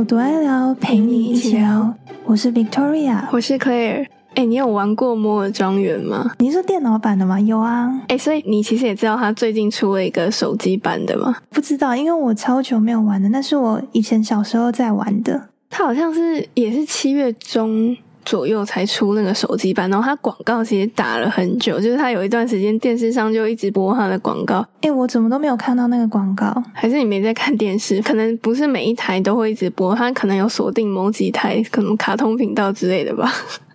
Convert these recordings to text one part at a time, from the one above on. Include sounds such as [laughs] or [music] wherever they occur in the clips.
有多爱聊，陪你一起聊。我是 Victoria，我是 Claire。哎，你有玩过摩尔庄园吗？你是电脑版的吗？有啊。哎，所以你其实也知道他最近出了一个手机版的吗？不知道，因为我超久没有玩的，那是我以前小时候在玩的。他好像是也是七月中。左右才出那个手机版，然后它广告其实打了很久，就是它有一段时间电视上就一直播它的广告。哎，我怎么都没有看到那个广告？还是你没在看电视？可能不是每一台都会一直播，它可能有锁定某几台，可能卡通频道之类的吧。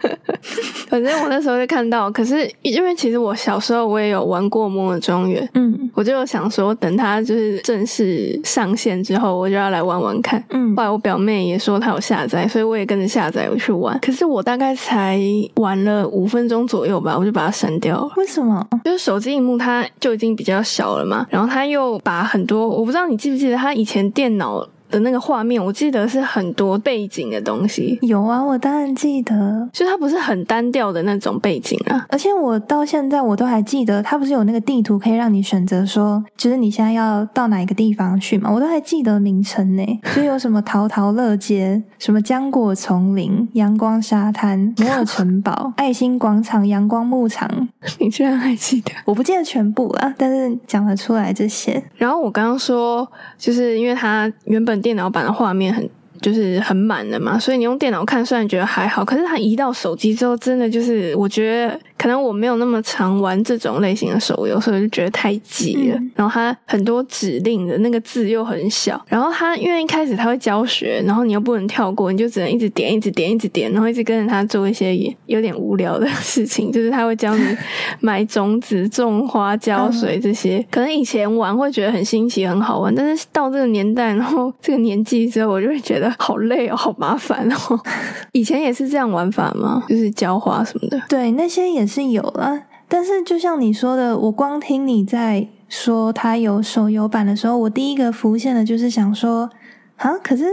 [laughs] 反正我那时候就看到，可是因为其实我小时候我也有玩过《摩尔庄园》，嗯，我就想说等它就是正式上线之后，我就要来玩玩看。嗯，后来我表妹也说她有下载，所以我也跟着下载我去玩。可是我大概才玩了五分钟左右吧，我就把它删掉了。为什么？就是手机荧幕它就已经比较小了嘛，然后它又把很多，我不知道你记不记得，它以前电脑。的那个画面，我记得是很多背景的东西。有啊，我当然记得，就它不是很单调的那种背景啊。而且我到现在我都还记得，它不是有那个地图可以让你选择说，就是你现在要到哪一个地方去嘛？我都还记得名称呢，[laughs] 就有什么桃桃乐街、什么浆果丛林、阳光沙滩、摩尔城堡、[laughs] 爱心广场、阳光牧场。你居然还记得？我不记得全部了，但是讲得出来这些。然后我刚刚说，就是因为它原本。电脑版的画面很。就是很满的嘛，所以你用电脑看虽然觉得还好，可是它移到手机之后，真的就是我觉得可能我没有那么常玩这种类型的手游，所以就觉得太挤了。然后它很多指令的那个字又很小，然后它因为一开始它会教学，然后你又不能跳过，你就只能一直点、一直点、一直点，然后一直跟着它做一些有点无聊的事情，就是他会教你买种子、种花、浇水这些。可能以前玩会觉得很新奇、很好玩，但是到这个年代，然后这个年纪之后，我就会觉得。好累哦，好麻烦哦。以前也是这样玩法吗？就是浇花什么的。对，那些也是有了。但是就像你说的，我光听你在说它有手游版的时候，我第一个浮现的就是想说，啊，可是。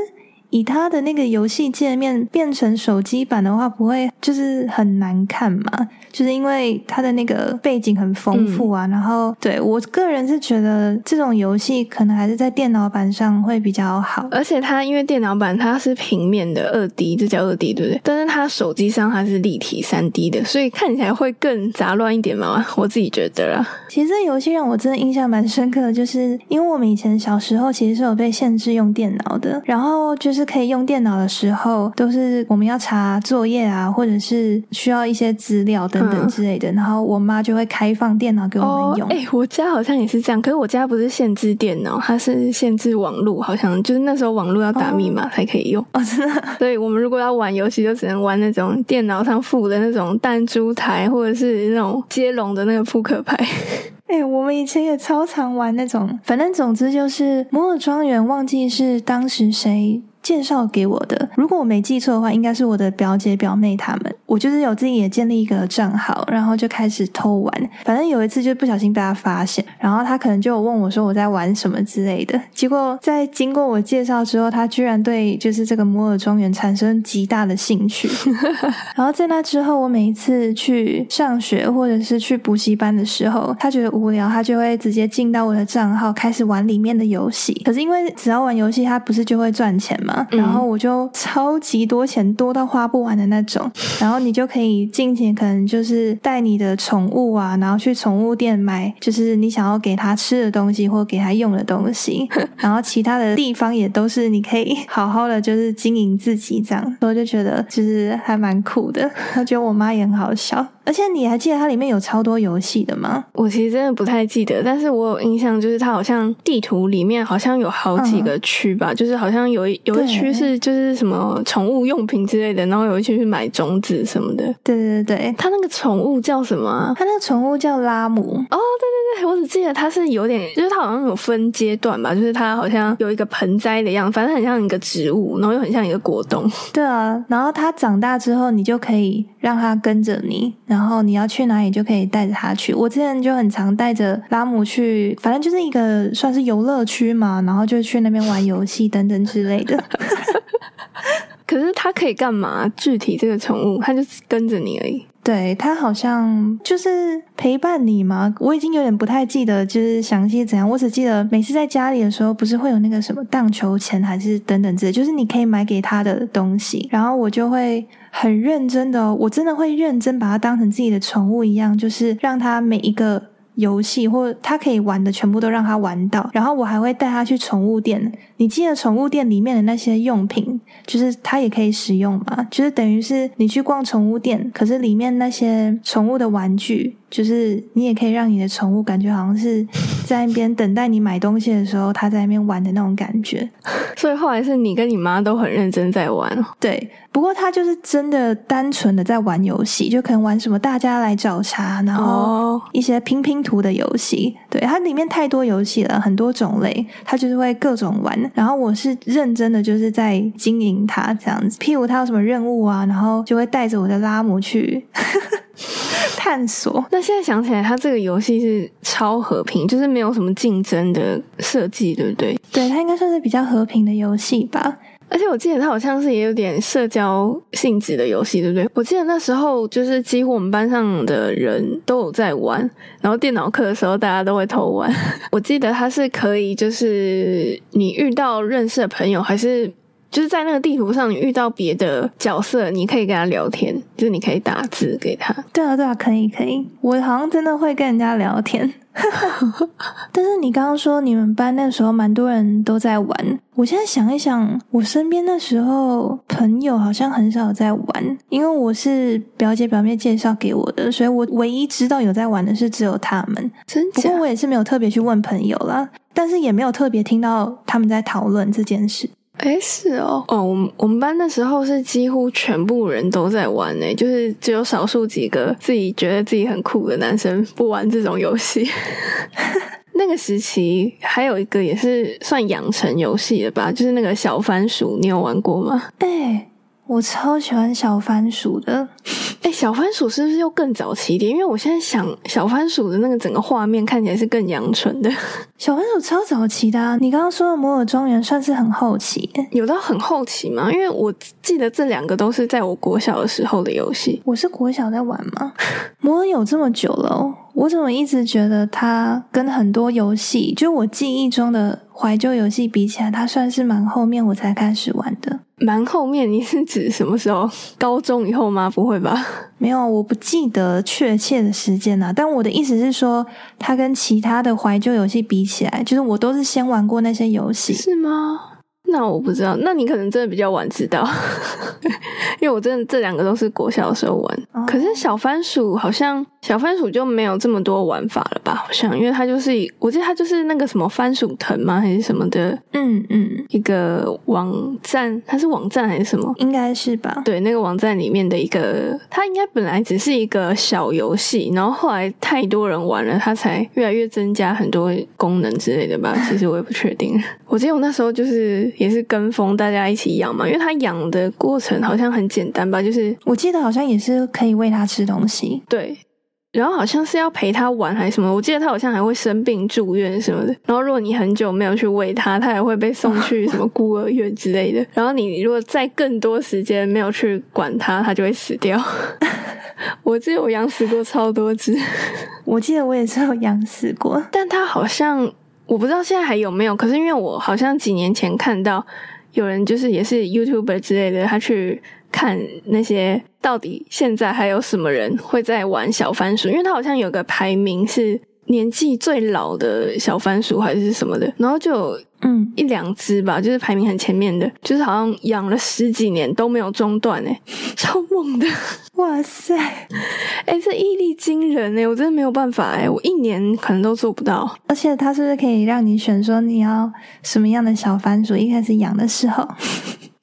以它的那个游戏界面变成手机版的话，不会就是很难看嘛？就是因为它的那个背景很丰富啊。然后，对我个人是觉得这种游戏可能还是在电脑版上会比较好。而且它因为电脑版它是平面的二 D，这叫二 D 对不对？但是它手机上它是立体三 D 的，所以看起来会更杂乱一点嘛？[laughs] 我自己觉得啦。其实这游戏让我真的印象蛮深刻的，就是因为我们以前小时候其实是有被限制用电脑的，然后就是。可以用电脑的时候，都是我们要查作业啊，或者是需要一些资料等等之类的。然后我妈就会开放电脑给我们用。哎，我家好像也是这样，可是我家不是限制电脑，它是限制网络，好像就是那时候网络要打密码才可以用。哦，真的。所以我们如果要玩游戏，就只能玩那种电脑上附的那种弹珠台，或者是那种接龙的那个扑克牌。[laughs] 哎，我们以前也超常玩那种，反正总之就是摩尔庄园，忘记是当时谁。介绍给我的，如果我没记错的话，应该是我的表姐表妹他们。我就是有自己也建立一个账号，然后就开始偷玩。反正有一次就不小心被他发现，然后他可能就问我说我在玩什么之类的。结果在经过我介绍之后，他居然对就是这个摩尔庄园产生极大的兴趣。[laughs] 然后在那之后，我每一次去上学或者是去补习班的时候，他觉得无聊，他就会直接进到我的账号开始玩里面的游戏。可是因为只要玩游戏，他不是就会赚钱吗？然后我就超级多钱，多到花不完的那种。然后。你就可以尽情，可能就是带你的宠物啊，然后去宠物店买，就是你想要给它吃的东西或给它用的东西。[laughs] 然后其他的地方也都是你可以好好的，就是经营自己这样。我就觉得就是还蛮酷的，我觉得我妈也很好笑。而且你还记得它里面有超多游戏的吗？我其实真的不太记得，但是我有印象，就是它好像地图里面好像有好几个区吧，就是好像有一有一区是就是什么宠物用品之类的，然后有一区是买种子什么的。对对对，它那个宠物叫什么？它那个宠物叫拉姆。哦，对对对，我只记得它是有点，就是它好像有分阶段吧，就是它好像有一个盆栽的样子，反正很像一个植物，然后又很像一个果冻。[laughs] 对啊，然后它长大之后，你就可以让它跟着你。然后你要去哪里就可以带着它去。我之前就很常带着拉姆去，反正就是一个算是游乐区嘛，然后就去那边玩游戏等等之类的。[laughs] 可是它可以干嘛？具体这个宠物，它就跟着你而已。对他好像就是陪伴你嘛，我已经有点不太记得就是详细怎样，我只记得每次在家里的时候，不是会有那个什么荡秋千还是等等之类，就是你可以买给他的东西，然后我就会很认真的，我真的会认真把它当成自己的宠物一样，就是让它每一个。游戏或他可以玩的全部都让他玩到，然后我还会带他去宠物店。你记得宠物店里面的那些用品，就是他也可以使用嘛？就是等于是你去逛宠物店，可是里面那些宠物的玩具。就是你也可以让你的宠物感觉好像是在那边等待你买东西的时候，他在那边玩的那种感觉。所以后来是你跟你妈都很认真在玩。对，不过他就是真的单纯的在玩游戏，就可能玩什么大家来找茬，然后一些拼拼图的游戏。对，它里面太多游戏了，很多种类，他就是会各种玩。然后我是认真的，就是在经营它这样子。譬如他有什么任务啊，然后就会带着我的拉姆去。[laughs] 探索。那现在想起来，它这个游戏是超和平，就是没有什么竞争的设计，对不对？对，它应该算是比较和平的游戏吧。而且我记得它好像是也有点社交性质的游戏，对不对？我记得那时候就是几乎我们班上的人都有在玩，然后电脑课的时候大家都会偷玩。[laughs] 我记得它是可以，就是你遇到认识的朋友还是。就是在那个地图上，你遇到别的角色，你可以跟他聊天，就是你可以打字给他。对啊，对啊，可以，可以。我好像真的会跟人家聊天。[laughs] 但是你刚刚说你们班那时候蛮多人都在玩，我现在想一想，我身边那时候朋友好像很少在玩，因为我是表姐表妹介绍给我的，所以我唯一知道有在玩的是只有他们。真不过我也是没有特别去问朋友啦，但是也没有特别听到他们在讨论这件事。哎，是哦，哦，我们我们班那时候是几乎全部人都在玩呢，就是只有少数几个自己觉得自己很酷的男生不玩这种游戏。[laughs] 那个时期还有一个也是算养成游戏的吧，就是那个小番薯，你有玩过吗？哎。我超喜欢小番薯的，[laughs] 哎，小番薯是不是又更早期一点？因为我现在想，小番薯的那个整个画面看起来是更阳春的。[laughs] 小番薯超早期的啊！你刚刚说的摩尔庄园算是很后期，有到很后期吗？因为我记得这两个都是在我国小的时候的游戏。我是国小在玩吗？[laughs] 摩尔有这么久了，我怎么一直觉得它跟很多游戏，就我记忆中的怀旧游戏比起来，它算是蛮后面我才开始玩的。蛮后面，你是指什么时候？[laughs] 高中以后吗？不会吧？没有，我不记得确切的时间了。但我的意思是说，它跟其他的怀旧游戏比起来，就是我都是先玩过那些游戏，是吗？那我不知道，那你可能真的比较晚知道，[laughs] 因为我真的这两个都是国小的时候玩。可是小番薯好像小番薯就没有这么多玩法了吧？好像因为它就是我记得它就是那个什么番薯藤吗？还是什么的？嗯嗯，一个网站，它是网站还是什么？应该是吧？对，那个网站里面的一个，它应该本来只是一个小游戏，然后后来太多人玩了，它才越来越增加很多功能之类的吧？[laughs] 其实我也不确定。我记得我那时候就是。也是跟风，大家一起养嘛，因为它养的过程好像很简单吧，就是我记得好像也是可以喂它吃东西，对，然后好像是要陪他玩还是什么，我记得他好像还会生病住院什么的，然后如果你很久没有去喂它，它也会被送去什么孤儿院之类的，[laughs] 然后你如果再更多时间没有去管它，它就会死掉。[laughs] 我记得我养死过超多只，[laughs] 我记得我也是有养死过，但它好像。我不知道现在还有没有，可是因为我好像几年前看到有人就是也是 YouTuber 之类的，他去看那些到底现在还有什么人会在玩小番薯，因为它好像有个排名是年纪最老的小番薯还是什么的，然后就。嗯，一两只吧，就是排名很前面的，就是好像养了十几年都没有中断哎，超猛的！哇塞，哎，这毅力惊人哎，我真的没有办法哎，我一年可能都做不到。而且它是不是可以让你选说你要什么样的小番薯？一开始养的时候，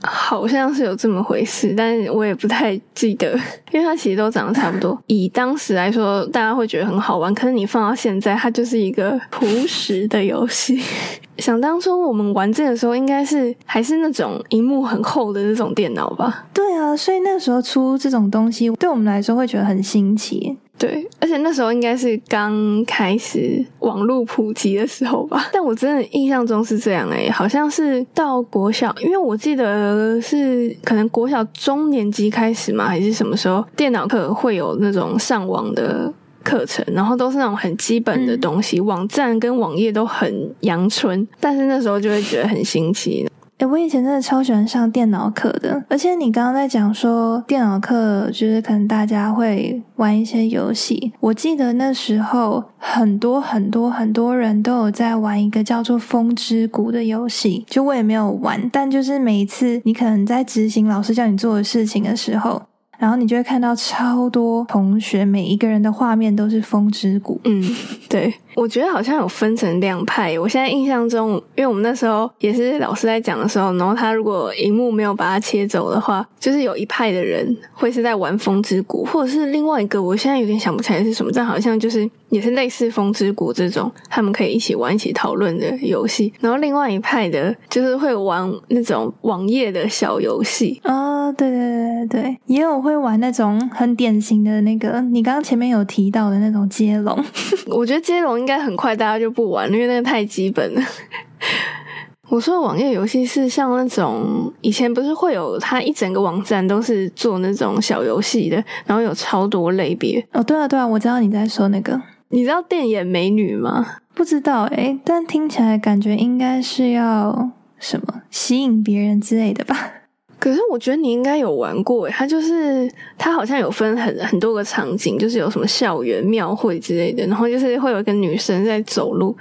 好像是有这么回事，但是我也不太记得，[laughs] 因为它其实都长得差不多。以当时来说，大家会觉得很好玩，可是你放到现在，它就是一个朴实的游戏。[laughs] 想当初我们玩这个时候，应该是还是那种荧幕很厚的那种电脑吧？对啊，所以那个时候出这种东西，对我们来说会觉得很新奇。对，而且那时候应该是刚开始网络普及的时候吧。[laughs] 但我真的印象中是这样诶、好像是到国小，因为我记得是可能国小中年级开始嘛，还是什么时候电脑课会有那种上网的。课程，然后都是那种很基本的东西，网站跟网页都很阳春，但是那时候就会觉得很新奇。哎、我以前真的超喜欢上电脑课的，而且你刚刚在讲说电脑课就是可能大家会玩一些游戏，我记得那时候很多很多很多人都有在玩一个叫做《风之谷》的游戏，就我也没有玩，但就是每一次你可能在执行老师叫你做的事情的时候。然后你就会看到超多同学，每一个人的画面都是风之谷。嗯，[laughs] 对，我觉得好像有分成两派。我现在印象中，因为我们那时候也是老师在讲的时候，然后他如果荧幕没有把它切走的话，就是有一派的人会是在玩风之谷，或者是另外一个，我现在有点想不起来是什么，但好像就是也是类似风之谷这种，他们可以一起玩、一起讨论的游戏。然后另外一派的，就是会玩那种网页的小游戏。哦，对对对对对，也有会玩那种很典型的那个，你刚刚前面有提到的那种接龙。[laughs] 我觉得接龙应该很快大家就不玩了，因为那个太基本了。[laughs] 我说的网页游戏是像那种以前不是会有它一整个网站都是做那种小游戏的，然后有超多类别。哦，对啊对啊，我知道你在说那个，你知道电眼美女吗？不知道诶，但听起来感觉应该是要什么吸引别人之类的吧。可是我觉得你应该有玩过诶，它就是它好像有分很很多个场景，就是有什么校园、庙会之类的，然后就是会有一个女生在走路，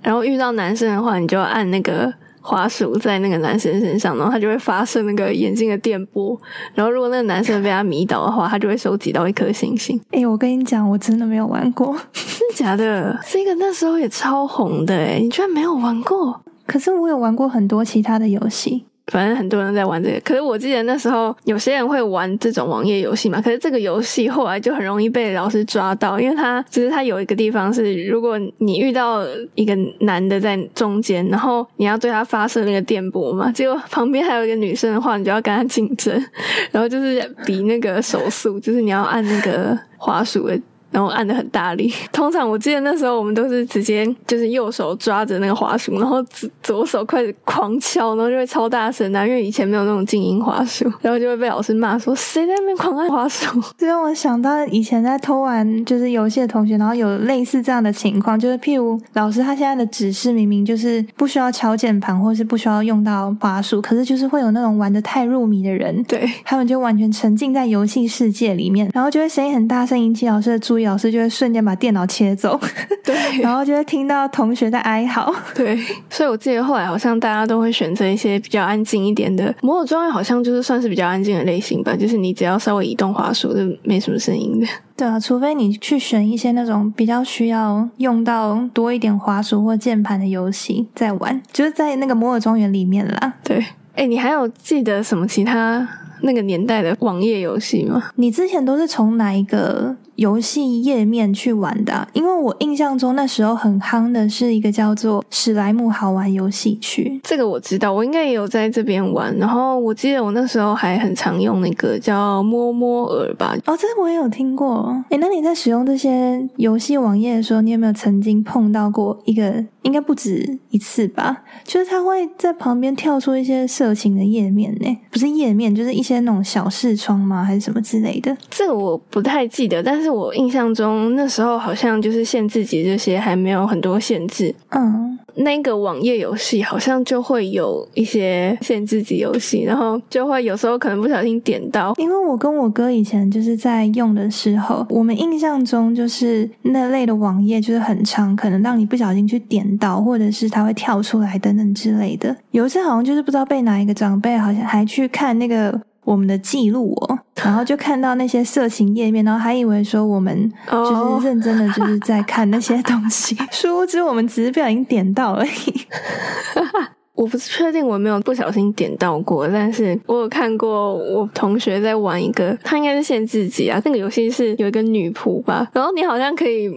然后遇到男生的话，你就要按那个滑鼠在那个男生身上，然后他就会发射那个眼睛的电波，然后如果那个男生被他迷倒的话，他就会收集到一颗星星。[laughs] 诶，我跟你讲，我真的没有玩过，真的假的？这个那时候也超红的诶，你居然没有玩过？可是我有玩过很多其他的游戏。反正很多人在玩这个，可是我记得那时候有些人会玩这种网页游戏嘛，可是这个游戏后来就很容易被老师抓到，因为他就是他有一个地方是，如果你遇到一个男的在中间，然后你要对他发射那个电波嘛，结果旁边还有一个女生的话，你就要跟他竞争，[laughs] 然后就是比那个手速，就是你要按那个滑鼠的。然后按的很大力，通常我记得那时候我们都是直接就是右手抓着那个滑鼠，然后左左手开始狂敲，然后就会超大声啊，因为以前没有那种静音滑鼠，然后就会被老师骂说谁在那边狂按滑鼠。这让我想到以前在偷玩就是游戏的同学，然后有类似这样的情况，就是譬如老师他现在的指示明明就是不需要敲键盘，或是不需要用到滑鼠，可是就是会有那种玩的太入迷的人，对他们就完全沉浸在游戏世界里面，然后就会声音很大声引起老师的注意。老师就会瞬间把电脑切走，对，[laughs] 然后就会听到同学在哀嚎，对，所以我记得后来好像大家都会选择一些比较安静一点的。摩尔庄园好像就是算是比较安静的类型吧，就是你只要稍微移动滑鼠，就没什么声音的。[laughs] 对啊，除非你去选一些那种比较需要用到多一点滑鼠或键盘的游戏在玩，就是在那个摩尔庄园里面啦。对，哎，你还有记得什么其他那个年代的网页游戏吗？你之前都是从哪一个游戏页面去玩的啊、因为我印象中那时候很夯的是一个叫做史莱姆好玩游戏区。这个我知道，我应该也有在这边玩。然后我记得我那时候还很常用那个叫摸摸耳吧。哦，这个我也有听过。哎，那你在使用这些游戏网页的时候，你有没有曾经碰到过一个？应该不止一次吧？就是它会在旁边跳出一些色情的页面呢，不是页面，就是一些那种小视窗吗？还是什么之类的？这个我不太记得，但是我印象中那时候好像就是限制级这些还没有很多限制。嗯，那个网页游戏好像就会有一些限制级游戏，然后就会有时候可能不小心点到。因为我跟我哥以前就是在用的时候，我们印象中就是那类的网页就是很长，可能让你不小心去点到，或者是它会跳出来等等之类的。有一次好像就是不知道被哪一个长辈好像还去看那个我们的记录哦，然后就看到那些色情页面，然后还以为说我们哦就是认真的就是在看那些东西，[laughs] 殊不知我们只是不小心点到而已。[laughs] 我不是确定我有没有不小心点到过，但是我有看过我同学在玩一个，他应该是限制级啊。那个游戏是有一个女仆吧，然后你好像可以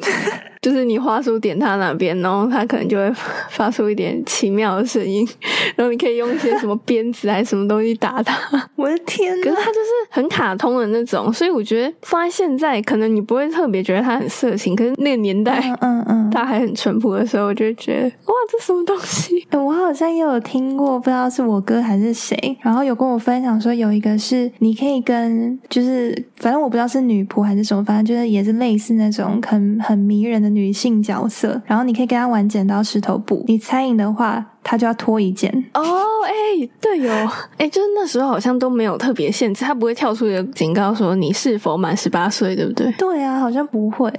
就是你花束点他哪边，然后他可能就会 [laughs] 发出一点奇妙的声音，然后你可以用一些什么鞭子还是什么东西打他。[laughs] 我的天可是它就是很卡通的那种，所以我觉得放在现在，可能你不会特别觉得它很色情，可是那个年代，嗯嗯，[laughs] 它还很淳朴的时候，我就觉得哇，这什么东西？我好像也有听过，不知道是我哥还是谁，然后有跟我分享说，有一个是你可以跟，就是反正我不知道是女仆还是什么，反正就是也是类似那种很很迷人的女性角色，然后你可以跟他玩剪刀石头布，你猜赢的话，他就要脱一件。哦，哎，对哦，[laughs] 哎，就是那时候好像都没有特别限制，他不会跳出一个警告说你是否满十八岁，对不对？对啊，好像不会。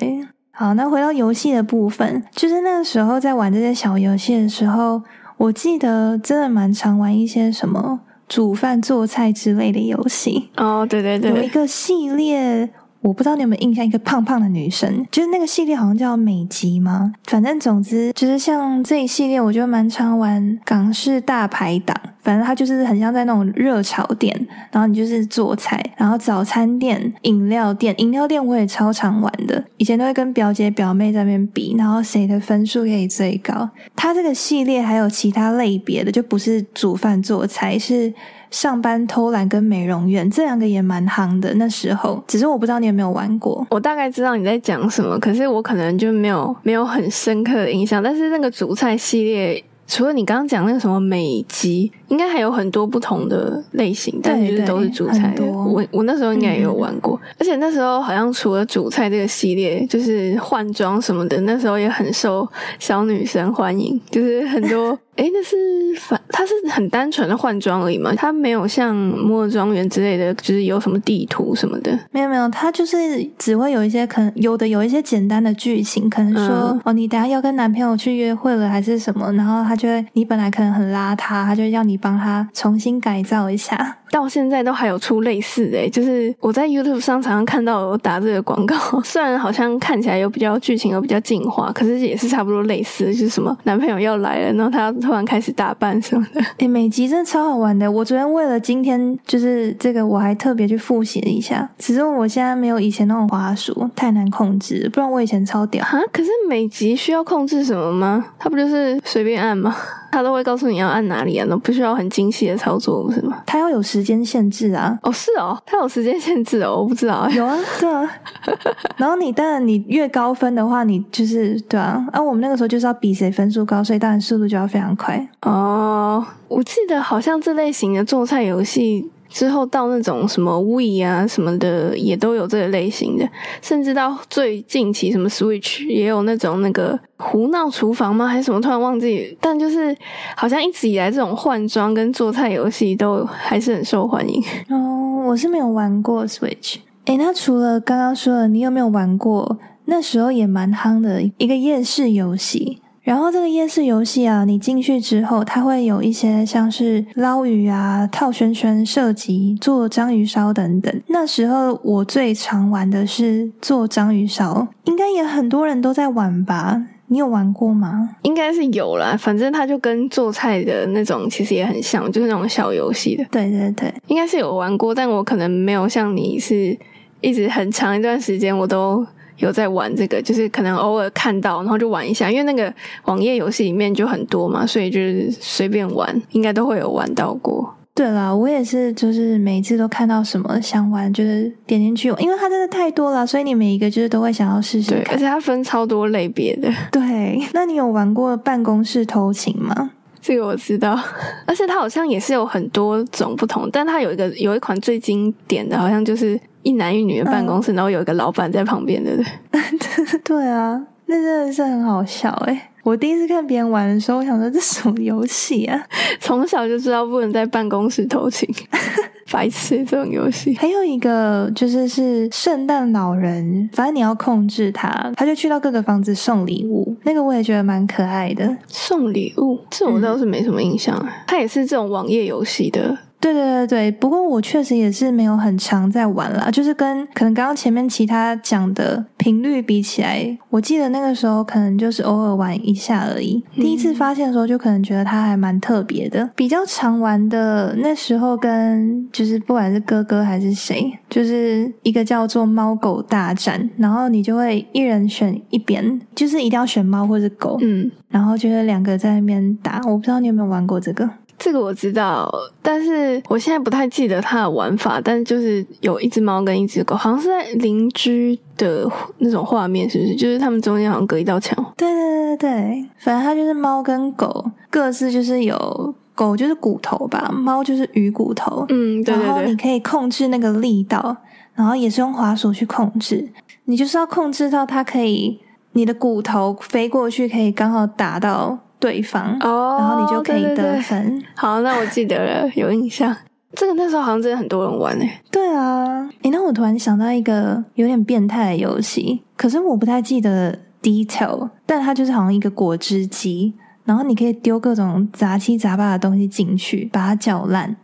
好，那回到游戏的部分，就是那个时候在玩这些小游戏的时候，我记得真的蛮常玩一些什么煮饭、做菜之类的游戏。哦，对对对，有一个系列。我不知道你有没有印象，一个胖胖的女生，就是那个系列好像叫美籍吗？反正总之就是像这一系列，我觉得蛮常玩港式大排档。反正它就是很像在那种热炒店，然后你就是做菜，然后早餐店、饮料店，饮料店我也超常玩的。以前都会跟表姐表妹在那边比，然后谁的分数可以最高。它这个系列还有其他类别的，就不是煮饭做菜，是。上班偷懒跟美容院这两个也蛮夯的，那时候只是我不知道你有没有玩过。我大概知道你在讲什么，可是我可能就没有没有很深刻的印象。但是那个主菜系列，除了你刚刚讲那个什么美肌。应该还有很多不同的类型，但就是都是主菜。我我那时候应该也有玩过，而且那时候好像除了主菜这个系列，就是换装什么的，那时候也很受小女生欢迎。就是很多，[laughs] 哎，那是反，它是很单纯的换装而已嘛，它没有像摩尔庄园之类的，就是有什么地图什么的。没有没有，它就是只会有一些可能有的有一些简单的剧情，可能说哦，你等下要跟男朋友去约会了还是什么，然后他就会你本来可能很邋遢，他就要你。帮他重新改造一下，到现在都还有出类似的，就是我在 YouTube 上常常看到有打这个广告，[laughs] 虽然好像看起来有比较剧情有比较进化，可是也是差不多类似，就是什么男朋友要来了，然后他突然开始打扮什么的。哎，[laughs] 每集真的超好玩的，我昨天为了今天就是这个，我还特别去复习了一下。只是我现在没有以前那种滑鼠，太难控制，不然我以前超屌哈。可是每集需要控制什么吗？它不就是随便按吗？他都会告诉你要按哪里啊，都不需要很精细的操作，不是吗？他要有时间限制啊！哦，是哦，他有时间限制哦，我不知道。有啊，对啊。[laughs] 然后你当然你越高分的话，你就是对啊。啊，我们那个时候就是要比谁分数高，所以当然速度就要非常快。哦，我记得好像这类型的做菜游戏。之后到那种什么 We 啊什么的，也都有这个类型的，甚至到最近期什么 Switch 也有那种那个胡闹厨房吗？还是什么？突然忘记。但就是好像一直以来这种换装跟做菜游戏都还是很受欢迎。哦，我是没有玩过 Switch。诶，那除了刚刚说的，你有没有玩过？那时候也蛮夯的一个夜市游戏。然后这个夜市游戏啊，你进去之后，它会有一些像是捞鱼啊、套圈圈、射击、做章鱼烧等等。那时候我最常玩的是做章鱼烧，应该也很多人都在玩吧？你有玩过吗？应该是有啦，反正它就跟做菜的那种其实也很像，就是那种小游戏的。对对对，应该是有玩过，但我可能没有像你是一直很长一段时间我都。有在玩这个，就是可能偶尔看到，然后就玩一下。因为那个网页游戏里面就很多嘛，所以就是随便玩，应该都会有玩到过。对啦，我也是，就是每一次都看到什么想玩，就是点进去，因为它真的太多了，所以你每一个就是都会想要试试看。而且它分超多类别的。对，那你有玩过办公室偷情吗？这个我知道，[laughs] 而且它好像也是有很多种不同，但它有一个有一款最经典的，好像就是一男一女的办公室，然后有一个老板在旁边，对不对？[laughs] 对啊，那真的是很好笑哎。我第一次看别人玩的时候，我想说这什么游戏啊？[laughs] 从小就知道不能在办公室偷情，[laughs] 白痴这种游戏。还有一个就是是圣诞老人，反正你要控制他，他就去到各个房子送礼物。那个我也觉得蛮可爱的。送礼物，这我倒是没什么印象。它也是这种网页游戏的。对对对对，不过我确实也是没有很常在玩啦，就是跟可能刚刚前面其他讲的频率比起来，我记得那个时候可能就是偶尔玩一下而已。第一次发现的时候，就可能觉得它还蛮特别的。比较常玩的那时候，跟就是不管是哥哥还是谁，就是一个叫做猫狗大战，然后你就会一人选一边，就是一定要选猫或者狗，嗯，然后就是两个在那边打。我不知道你有没有玩过这个。这个我知道，但是我现在不太记得它的玩法。但是就是有一只猫跟一只狗，好像是在邻居的那种画面，是不是？就是他们中间好像隔一道墙。对对对对，反正它就是猫跟狗各自就是有狗就是骨头吧，猫就是鱼骨头。嗯，对对然后你，可以控制那个力道，然后也是用滑鼠去控制。你就是要控制到它可以，你的骨头飞过去可以刚好打到对方，哦，然后你就可以得对对对分。好，那我记得了，有印象。这个那时候好像真的很多人玩诶。对啊，诶，那我突然想到一个有点变态的游戏，可是我不太记得 detail，但它就是好像一个果汁机，然后你可以丢各种杂七杂八的东西进去，把它搅烂。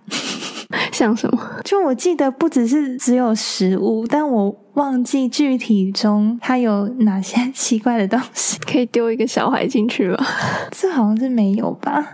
[laughs] 像什么？就我记得不只是只有食物，但我忘记具体中它有哪些奇怪的东西。[laughs] 可以丢一个小孩进去吗？[laughs] 这好像是没有吧？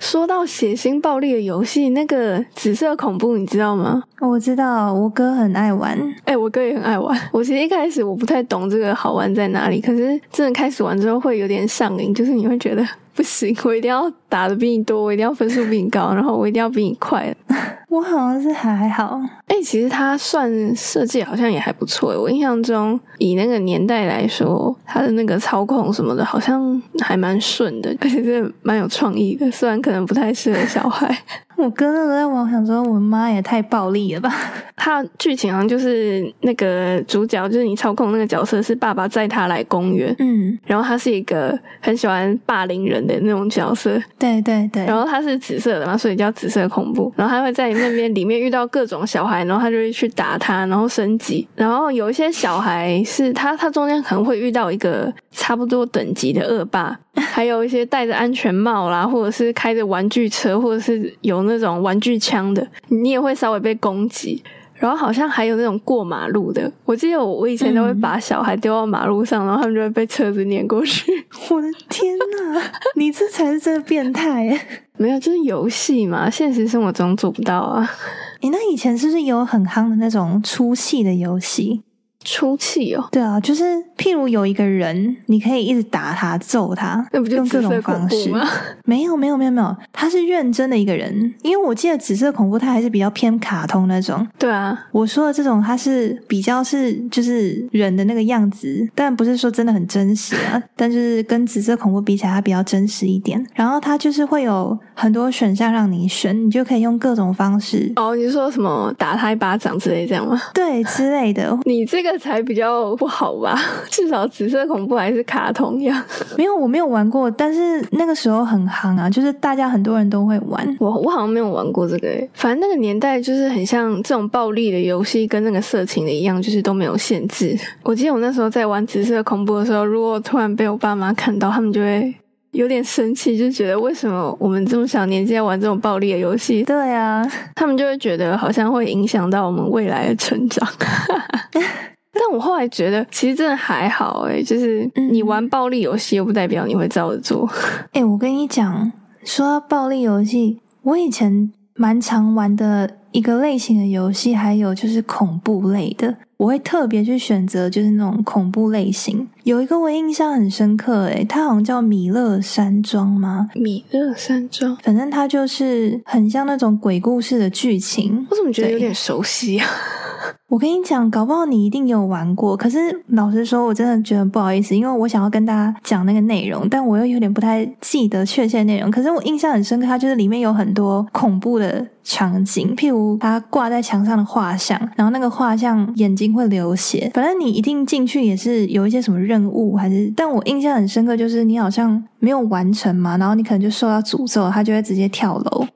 说到血腥暴力的游戏，那个紫色恐怖，你知道吗？我知道我哥很爱玩，哎、我哥也很爱玩。我其实一开始我不太懂这个好玩在哪里，可是真的开始玩之后会有点上瘾，就是你会觉得不行，我一定要打的比你多，我一定要分数比你高，然后我一定要比你快。[laughs] 我好像是还好。哎、其实他算设计好像也还不错。我印象中，以那个年代来说，他的那个操控什么的，好像还蛮顺的，而且是蛮有创意的。虽然可能不太适合小孩。我哥那时候在玩，我想说我妈也太暴力了吧？[laughs] 它剧情好像就是那个主角，就是你操控那个角色是爸爸载他来公园，嗯，然后他是一个很喜欢霸凌人的那种角色，对对对然，后他是紫色的嘛，所以叫紫色恐怖。然后他会在那边里面遇到各种小孩，然后他就会去打他，然后升级。然后有一些小孩是他，他中间可能会遇到一个差不多等级的恶霸，还有一些戴着安全帽啦，或者是开着玩具车，或者是有那种玩具枪的，你也会稍微被攻击。然后好像还有那种过马路的，我记得我我以前都会把小孩丢到马路上，然后他们就会被车子碾过去。[laughs] 我的天哪，你这才是真的变态！[laughs] 没有，就是游戏嘛，现实生活中做不到啊。你那以前是不是有很夯的那种粗细的游戏？出气哦，对啊，就是譬如有一个人，你可以一直打他、揍他，那不就用各种方式吗？[laughs] 没有，没有，没有，没有，他是认真的一个人。因为我记得紫色恐怖，它还是比较偏卡通那种。对啊，我说的这种，它是比较是就是人的那个样子，但不是说真的很真实啊。[laughs] 但就是跟紫色恐怖比起来，它比较真实一点。然后它就是会有很多选项让你选，你就可以用各种方式，哦，你说什么打他一巴掌之类这样吗？对之类的。[laughs] 你这个才比较不好吧？[laughs] 至少紫色恐怖还是卡通样。[laughs] 没有，我没有玩过，但是那个时候很夯啊，就是大家很多人都会玩。我我好像没有玩过这个诶，反正那个年代就是很像这种暴力的游戏，跟那个色情的一样，就是都没有限制。[laughs] 我记得我那时候在玩紫色恐怖的时候，如果突然被我爸妈看到，他们就会有点生气，就觉得为什么我们这么小年纪要玩这种暴力的游戏？对啊，他们就会觉得好像会影响到我们未来的成长。但我后来觉得，其实真的还好诶，就是你玩暴力游戏，又不代表你会照着做。[laughs] 哎、我跟你讲，说到暴力游戏，我以前蛮常玩的一个类型的游戏，还有就是恐怖类的，我会特别去选择就是那种恐怖类型。有一个我印象很深刻，诶，它好像叫米勒山庄吗？米勒山庄，反正它就是很像那种鬼故事的剧情。我怎么觉得有对点熟悉啊？[laughs] 我跟你讲，搞不好你一定有玩过。可是老实说，我真的觉得不好意思，因为我想要跟大家讲那个内容，但我又有点不太记得确切内容。可是我印象很深刻，它就是里面有很多恐怖的场景，譬如它挂在墙上的画像，然后那个画像眼睛会流血。反正你一定进去也是有一些什么任务，还是……但我印象很深刻，就是你好像没有完成嘛，然后你可能就受到诅咒，它就会直接跳楼。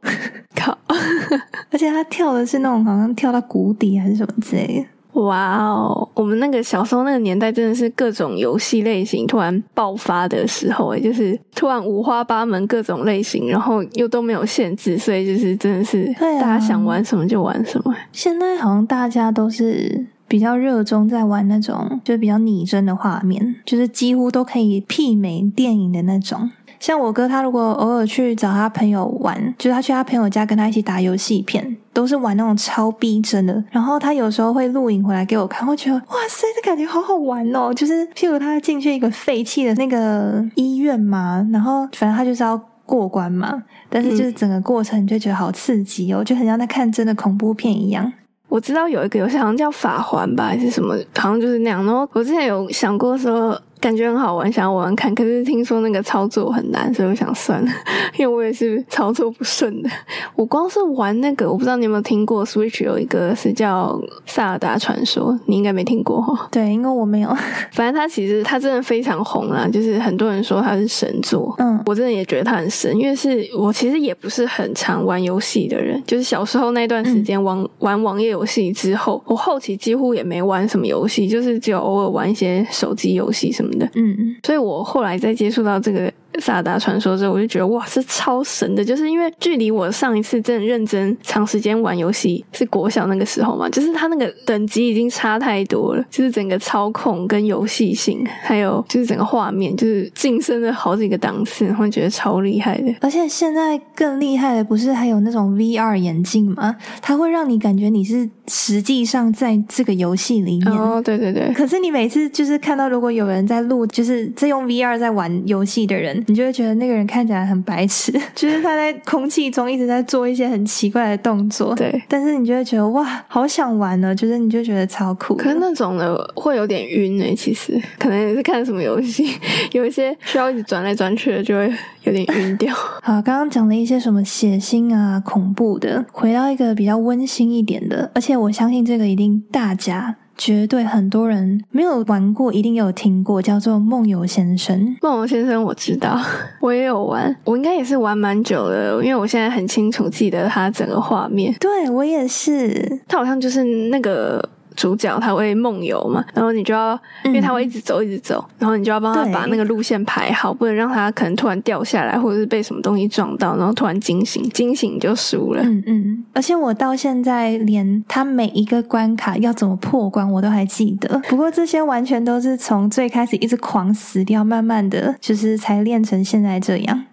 靠！[laughs] 而且他跳的是那种好像跳到谷底还是什么之类的。哇哦，我们那个小时候那个年代真的是各种游戏类型突然爆发的时候，诶就是突然五花八门各种类型，然后又都没有限制，所以就是真的是大家想玩什么就玩什么。现在好像大家都是比较热衷在玩那种就是比较拟真的画面，就是几乎都可以媲美电影的那种。像我哥，他如果偶尔去找他朋友玩，就是他去他朋友家跟他一起打游戏片，都是玩那种超逼真的。然后他有时候会录影回来给我看，我觉得哇塞，这感觉好好玩哦！就是譬如他进去一个废弃的那个医院嘛，然后反正他就是要过关嘛，但是就是整个过程就觉得好刺激哦，就很像在看真的恐怖片一样。我知道有一个游戏好像叫法环吧，还是什么，好像就是那样。然后我之前有想过说，感觉很好玩，想要玩玩看。可是听说那个操作很难，所以我想算了，[laughs] 因为我也是操作不顺的。我光是玩那个，我不知道你有没有听过，Switch 有一个是叫《萨尔达传说》，你应该没听过哈。对，因为我没有，[laughs] 反正它其实它真的非常红啦，就是很多人说它是神作。嗯我真的也觉得它很神，因为是我其实也不是很常玩游戏的人，就是小时候那段时间玩、玩网页游戏之后，我后期几乎也没玩什么游戏，就是只有偶尔玩一些手机游戏什么的。嗯嗯，所以我后来在接触到这个《萨达传说》之后，我就觉得哇，是超神的！就是因为距离我上一次真的认真长时间玩游戏是国小那个时候嘛，就是它那个等级已经差太多了，就是整个操控跟游戏性，还有就是整个画面，就是晋升了好几个档次，然后觉得超厉害的。而且现在更厉害的不是还有那种 VR 眼镜吗？它会让你感觉你是实际上在这个游戏里面。哦，对对对，可是你每次就是看到，如果有人在录，就是在用 VR 在玩游戏的人，你就会觉得那个人看起来很白痴，[laughs] 就是他在空气中一直在做一些很奇怪的动作。对。但是你就会觉得哇，好想玩呢，就是你就觉得超酷。可是那种的会有点晕诶、其实可能也是看什么游戏，[laughs] 有一些需要一直转来转去的，就会有点晕掉。[laughs] 好，刚刚讲了一些什么血腥啊、恐怖的，回到一个比较温馨一点的，而且我相信这个一定大家绝对很多人没有玩过，一定有听过，叫做《梦游先生》。梦游先生我知道，[laughs] 我也有玩，我应该也是玩蛮久的，因为我现在很清楚记得它整个画面，对我也是，它好像就是那个。主角他会梦游嘛，然后你就要，因为他会一直走一直走，然后你就要帮他把那个路线排好，不能让他可能突然掉下来，或者是被什么东西撞到，然后突然惊醒，惊醒就输了。嗯嗯，而且我到现在连他每一个关卡要怎么破关我都还记得。不过这些完全都是从最开始一直狂死掉，慢慢的就是才练成现在这样。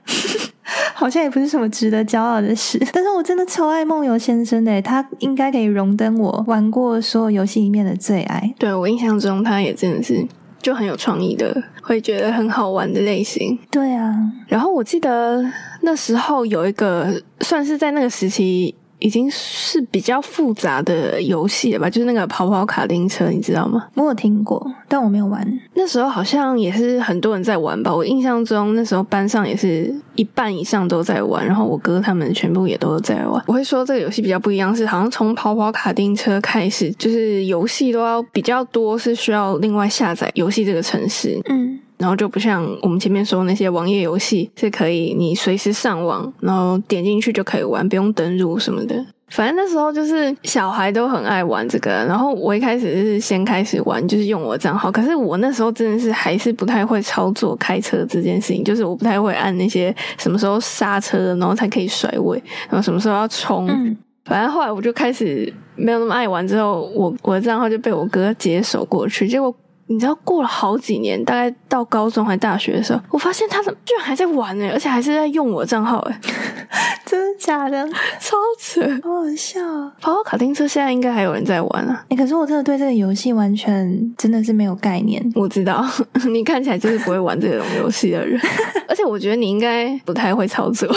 [laughs] 好像也不是什么值得骄傲的事，[laughs] 但是我真的超爱梦游先生的，他应该可以荣登我玩过所有游戏里面的最爱。对我印象中，他也真的是就很有创意的，会觉得很好玩的类型。对啊，然后我记得那时候有一个算是在那个时期已经是比较复杂的游戏了吧，就是那个跑跑卡丁车，你知道吗？我有听过，但我没有玩。那时候好像也是很多人在玩吧，我印象中那时候班上也是一半以上都在玩，然后我哥他们全部也都在玩。我会说这个游戏比较不一样，是好像从跑跑卡丁车开始，就是游戏都要比较多，是需要另外下载游戏这个城市。嗯，然后就不像我们前面说那些网页游戏是可以你随时上网，然后点进去就可以玩，不用登录什么的。反正那时候就是小孩都很爱玩这个，然后我一开始是先开始玩，就是用我的账号。可是我那时候真的是还是不太会操作开车这件事情，就是我不太会按那些什么时候刹车，然后才可以甩尾，然后什么时候要冲。嗯反正后来我就开始没有那么爱玩，之后我我的账号就被我哥接手过去，结果。你知道过了好几年，大概到高中还大学的时候，我发现他怎么居然还在玩呢，而且还是在用我账号，哎，[laughs] 真的假的？超扯！好好笑啊！跑跑卡丁车现在应该还有人在玩啊，哎、可是我真的对这个游戏完全真的是没有概念。我知道 [laughs] 你看起来就是不会玩这种游戏的人，[laughs] 而且我觉得你应该不太会操作。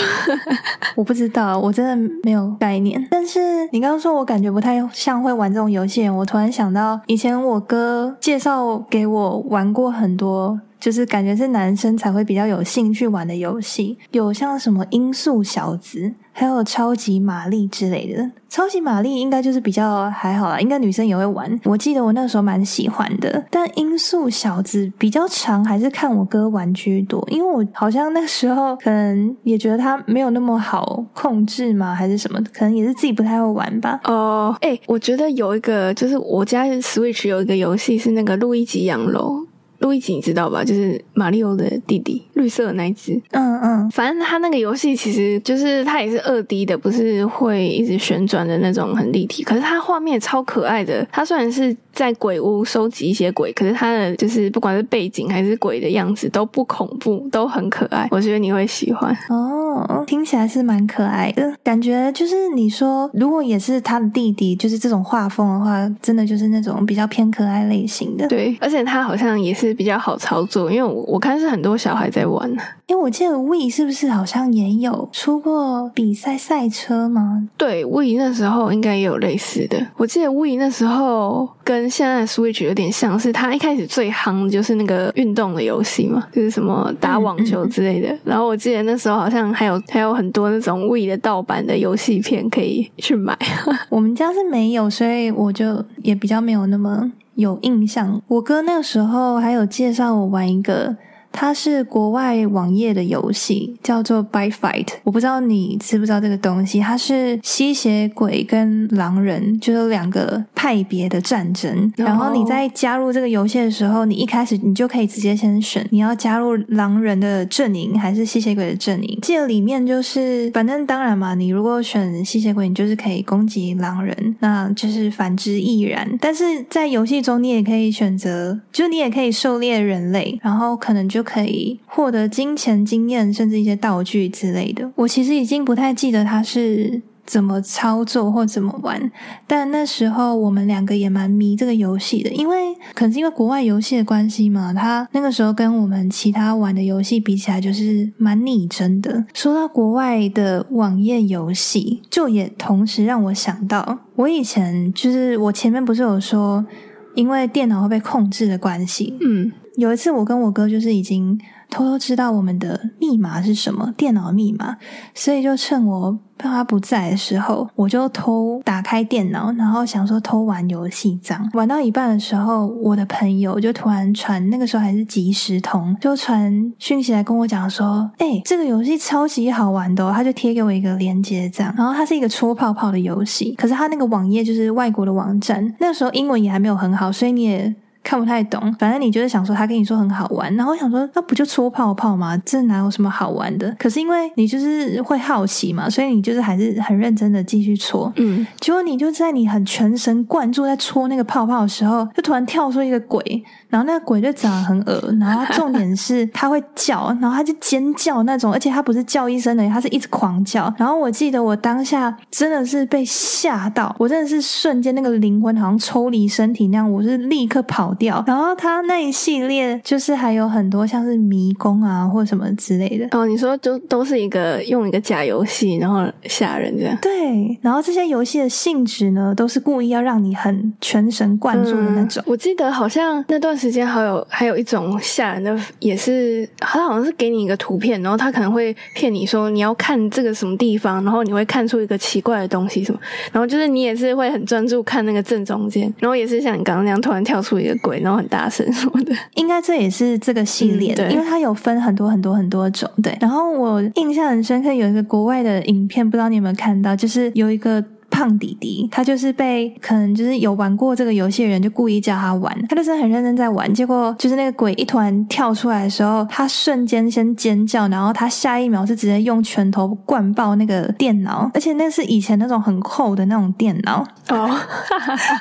我不知道，我真的没有概念。但是你刚刚说我感觉不太像会玩这种游戏，我突然想到以前我哥介绍给我玩过很多。就是感觉是男生才会比较有兴趣玩的游戏，有像什么音速小子。还有超级玛丽之类的，超级玛丽应该就是比较还好啦，应该女生也会玩。我记得我那时候蛮喜欢的，但音速小子比较长，还是看我哥玩居多，因为我好像那时候可能也觉得他没有那么好控制嘛，还是什么，可能也是自己不太会玩吧。哦，哎，我觉得有一个就是我家 Switch 有一个游戏是那个路易吉洋楼。路易吉你知道吧？就是马里奥的弟弟，绿色的那一只。嗯嗯，反正他那个游戏其实就是他也是二 D 的，不是会一直旋转的那种很立体。可是他画面超可爱的。他虽然是在鬼屋收集一些鬼，可是他的就是不管是背景还是鬼的样子都不恐怖，都很可爱。我觉得你会喜欢哦，听起来是蛮可爱的。感觉就是你说如果也是他的弟弟，就是这种画风的话，真的就是那种比较偏可爱类型的。对，而且他好像也是。比较好操作，因为我我看是很多小孩在玩。因为我记得 We 是不是好像也有出过比赛赛车吗？对，We 那时候应该也有类似的。我记得 We 那时候跟现在 Switch 有点像是，它一开始最夯就是那个运动的游戏嘛，就是什么打网球之类的。然后我记得那时候好像还有还有很多那种 We 的盗版的游戏片可以去买。[laughs] 我们家是没有，所以我就也比较没有那么。有印象，我哥那个时候还有介绍我玩一个。它是国外网页的游戏，叫做 By Fight。我不知道你知不知道这个东西。它是吸血鬼跟狼人，就是两个派别的战争。然后你在加入这个游戏的时候，你一开始你就可以直接先选你要加入狼人的阵营还是吸血鬼的阵营。记得里面就是，反正当然嘛，你如果选吸血鬼，你就是可以攻击狼人，那就是反之亦然。但是在游戏中，你也可以选择，就你也可以狩猎人类，然后可能就。可以获得金钱、经验，甚至一些道具之类的。我其实已经不太记得他是怎么操作或怎么玩，但那时候我们两个也蛮迷这个游戏的，因为可能是因为国外游戏的关系嘛。他那个时候跟我们其他玩的游戏比起来，就是蛮拟真的。说到国外的网页游戏，就也同时让我想到，我以前就是我前面不是有说，因为电脑会被控制的关系，嗯。有一次，我跟我哥就是已经偷偷知道我们的密码是什么，电脑密码，所以就趁我爸妈不在的时候，我就偷打开电脑，然后想说偷玩游戏这样。玩到一半的时候，我的朋友就突然传，那个时候还是即时通，就传讯息来跟我讲说：“哎，这个游戏超级好玩的。”他就贴给我一个连接这样，然后它是一个戳泡泡的游戏，可是它那个网页就是外国的网站，那个时候英文也还没有很好，所以你也。[laughs] 看不太懂，反正你就是想说他跟你说很好玩，然后想说那不就搓泡泡吗？这哪有什么好玩的？可是因为你就是会好奇嘛，所以你就是还是很认真的继续搓。嗯，结果你就在你很全神贯注在搓那个泡泡的时候，就突然跳出一个鬼。然后那个鬼就长得很恶，然后重点是他会叫，然后他就尖叫那种，而且他不是叫一声的，他是一直狂叫。然后我记得我当下真的是被吓到，我真的是瞬间那个灵魂好像抽离身体那样，我是立刻跑掉。然后他那一系列就是还有很多像是迷宫啊或什么之类的。哦，你说就都是一个用一个假游戏，然后吓人这样。对，然后这些游戏的性质呢，都是故意要让你很全神贯注的那种。我记得好像那段。时间还有还有一种吓人的，也是他好像是给你一个图片，然后他可能会骗你说你要看这个什么地方，然后你会看出一个奇怪的东西什么，然后就是你也是会很专注看那个正中间，然后也是像你刚刚那样突然跳出一个鬼，然后很大声什么的。[laughs] 应该这也是这个系列的，因为它有分很多很多很多种。对，然后我印象很深刻，有一个国外的影片，不知道你有没有看到，就是有一个。胖弟弟，他就是被可能就是有玩过这个游戏的人就故意叫他玩，他就是很认真在玩。结果就是那个鬼一突然跳出来的时候，他瞬间先尖叫，然后他下一秒是直接用拳头灌爆那个电脑，而且那是以前那种很厚的那种电脑哦，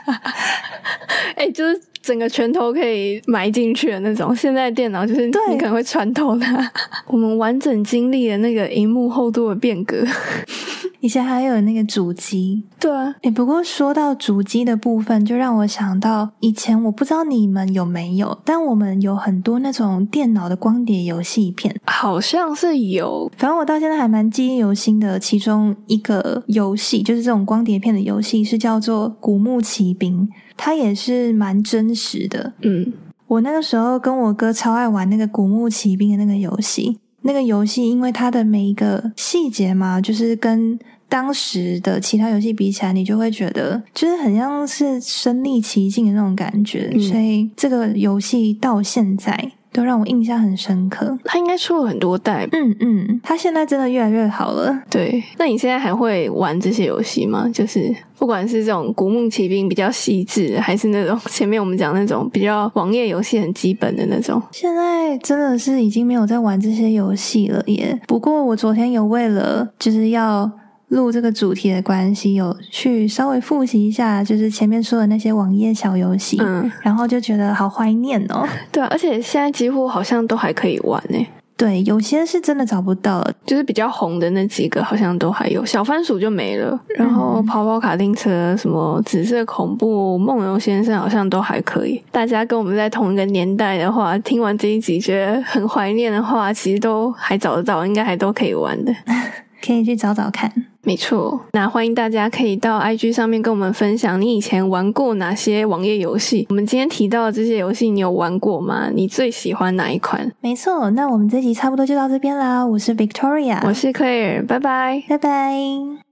[laughs] 哎，就是整个拳头可以埋进去的那种。现在电脑就是你可能会穿透它。[laughs] 我们完整经历了那个荧幕厚度的变革。以前还有那个主机，对啊，哎，不过说到主机的部分，就让我想到以前我不知道你们有没有，但我们有很多那种电脑的光碟游戏片，好像是有，反正我到现在还蛮记忆犹新的。其中一个游戏就是这种光碟片的游戏，是叫做《古墓奇兵》，它也是蛮真实的，嗯。我那个时候跟我哥超爱玩那个古墓奇兵的那个游戏。那个游戏因为它的每一个细节嘛，就是跟当时的其他游戏比起来，你就会觉得就是很像是身临其境的那种感觉。所以这个游戏到现在都让我印象很深刻。他应该出了很多代，嗯嗯，他现在真的越来越好了。对，那你现在还会玩这些游戏吗？就是不管是这种古墓奇兵比较细致，还是那种前面我们讲那种比较网页游戏很基本的那种。现在真的是已经没有在玩这些游戏了耶。不过我昨天有为了就是要。录这个主题的关系，有去稍微复习一下，就是前面说的那些网页小游戏，嗯，然后就觉得好怀念哦。对啊，而且现在几乎好像都还可以玩呢。对，有些是真的找不到了，就是比较红的那几个好像都还有，小番薯就没了。然后跑跑卡丁车、什么紫色恐怖、梦游先生好像都还可以。大家跟我们在同一个年代的话，听完这一集觉得很怀念的话，其实都还找得到，应该还都可以玩的。[laughs] 可以去找找看，没错。那欢迎大家可以到 IG 上面跟我们分享你以前玩过哪些网页游戏。我们今天提到的这些游戏，你有玩过吗？你最喜欢哪一款？没错。那我们这集差不多就到这边啦。我是 Victoria，我是 Claire，拜拜，拜拜。